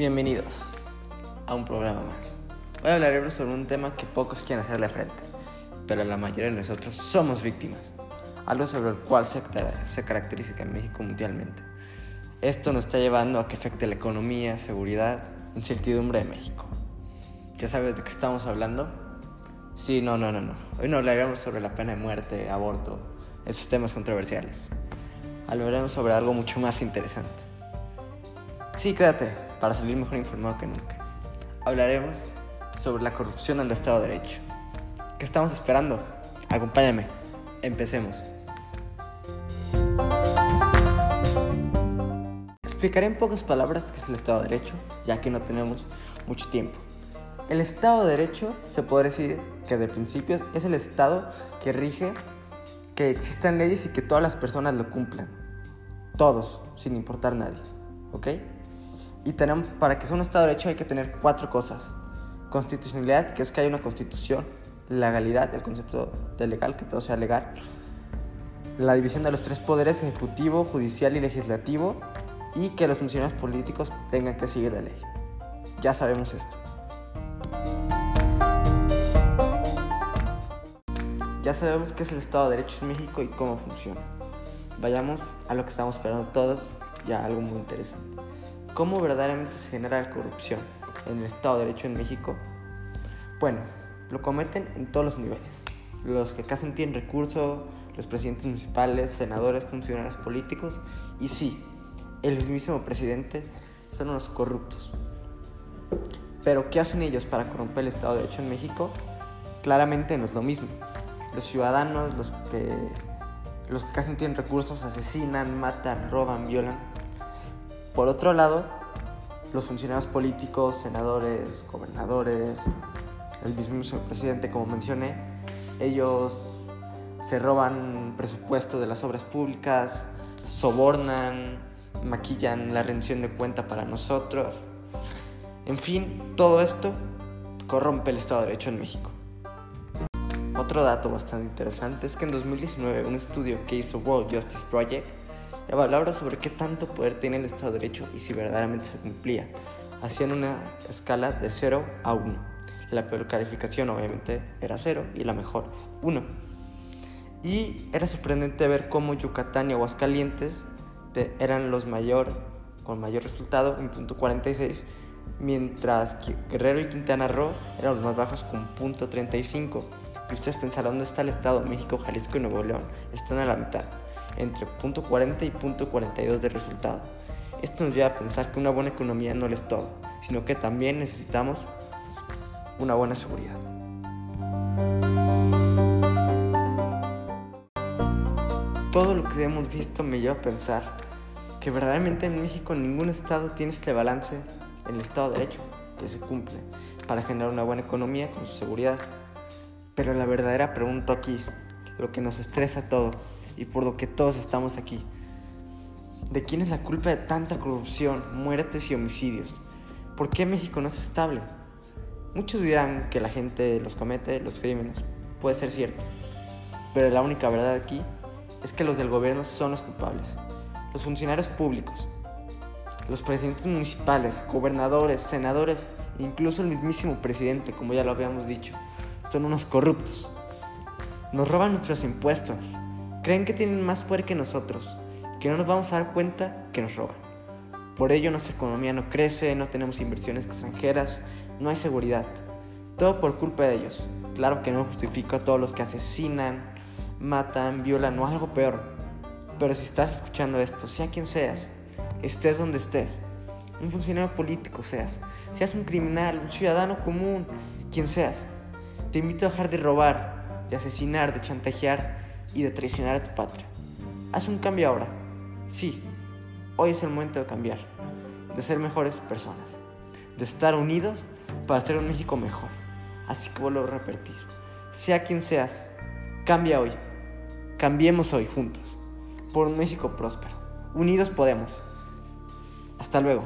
Bienvenidos a un programa más. Hoy hablaremos sobre un tema que pocos quieren hacerle frente, pero la mayoría de nosotros somos víctimas. Algo sobre el cual se, se caracteriza en México mundialmente. Esto nos está llevando a que afecte la economía, seguridad, incertidumbre de México. ¿Ya sabes de qué estamos hablando? Sí, no, no, no, no. Hoy no hablaremos sobre la pena de muerte, aborto, esos temas controversiales. Hablaremos sobre algo mucho más interesante. Sí, quédate, para salir mejor informado que nunca. Hablaremos sobre la corrupción el Estado de Derecho. ¿Qué estamos esperando? Acompáñame. Empecemos. Explicaré en pocas palabras qué es el Estado de Derecho, ya que no tenemos mucho tiempo. El Estado de Derecho se puede decir que de principios es el Estado que rige que existan leyes y que todas las personas lo cumplan. Todos, sin importar nadie. ¿Ok? Y tenemos, para que sea un Estado de Derecho hay que tener cuatro cosas. Constitucionalidad, que es que haya una constitución. Legalidad, el concepto de legal, que todo sea legal. La división de los tres poderes, ejecutivo, judicial y legislativo. Y que los funcionarios políticos tengan que seguir la ley. Ya sabemos esto. Ya sabemos qué es el Estado de Derecho en México y cómo funciona. Vayamos a lo que estamos esperando todos y a algo muy interesante. ¿Cómo verdaderamente se genera la corrupción en el Estado de Derecho en México? Bueno, lo cometen en todos los niveles. Los que casi tienen recursos, los presidentes municipales, senadores, funcionarios políticos y sí, el mismísimo presidente son unos corruptos. Pero ¿qué hacen ellos para corromper el Estado de Derecho en México? Claramente no es lo mismo. Los ciudadanos, los que, los que casi tienen recursos, asesinan, matan, roban, violan por otro lado, los funcionarios políticos, senadores, gobernadores, el mismo presidente, como mencioné, ellos se roban presupuesto de las obras públicas, sobornan, maquillan la rendición de cuenta para nosotros. En fin, todo esto corrompe el Estado de Derecho en México. Otro dato bastante interesante es que en 2019 un estudio que hizo World Justice Project Evaluaba sobre qué tanto poder tiene el Estado de Derecho y si verdaderamente se cumplía. Hacían una escala de 0 a 1. La peor calificación obviamente era 0 y la mejor 1. Y era sorprendente ver cómo Yucatán y Aguascalientes eran los mayor, con mayor resultado en punto 46, mientras que Guerrero y Quintana Roo eran los más bajos con punto 35. Y ustedes pensarán, ¿dónde está el Estado? México, Jalisco y Nuevo León. Están a la mitad entre .40 y .42 de resultado. Esto nos lleva a pensar que una buena economía no es todo, sino que también necesitamos una buena seguridad. Todo lo que hemos visto me lleva a pensar que verdaderamente en México ningún estado tiene este balance en el Estado de Derecho que se cumple para generar una buena economía con su seguridad. Pero la verdadera pregunta aquí, lo que nos estresa todo, y por lo que todos estamos aquí. ¿De quién es la culpa de tanta corrupción, muertes y homicidios? ¿Por qué México no es estable? Muchos dirán que la gente los comete, los crímenes. Puede ser cierto. Pero la única verdad aquí es que los del gobierno son los culpables. Los funcionarios públicos, los presidentes municipales, gobernadores, senadores, incluso el mismísimo presidente, como ya lo habíamos dicho, son unos corruptos. Nos roban nuestros impuestos, Creen que tienen más poder que nosotros, que no nos vamos a dar cuenta que nos roban. Por ello nuestra economía no crece, no tenemos inversiones extranjeras, no hay seguridad. Todo por culpa de ellos. Claro que no justifico a todos los que asesinan, matan, violan o algo peor. Pero si estás escuchando esto, sea quien seas, estés donde estés, un funcionario político seas, seas un criminal, un ciudadano común, quien seas, te invito a dejar de robar, de asesinar, de chantajear y de traicionar a tu patria. Haz un cambio ahora. Sí, hoy es el momento de cambiar, de ser mejores personas, de estar unidos para hacer un México mejor. Así que vuelvo a repetir, sea quien seas, cambia hoy. Cambiemos hoy juntos por un México próspero. Unidos podemos. Hasta luego.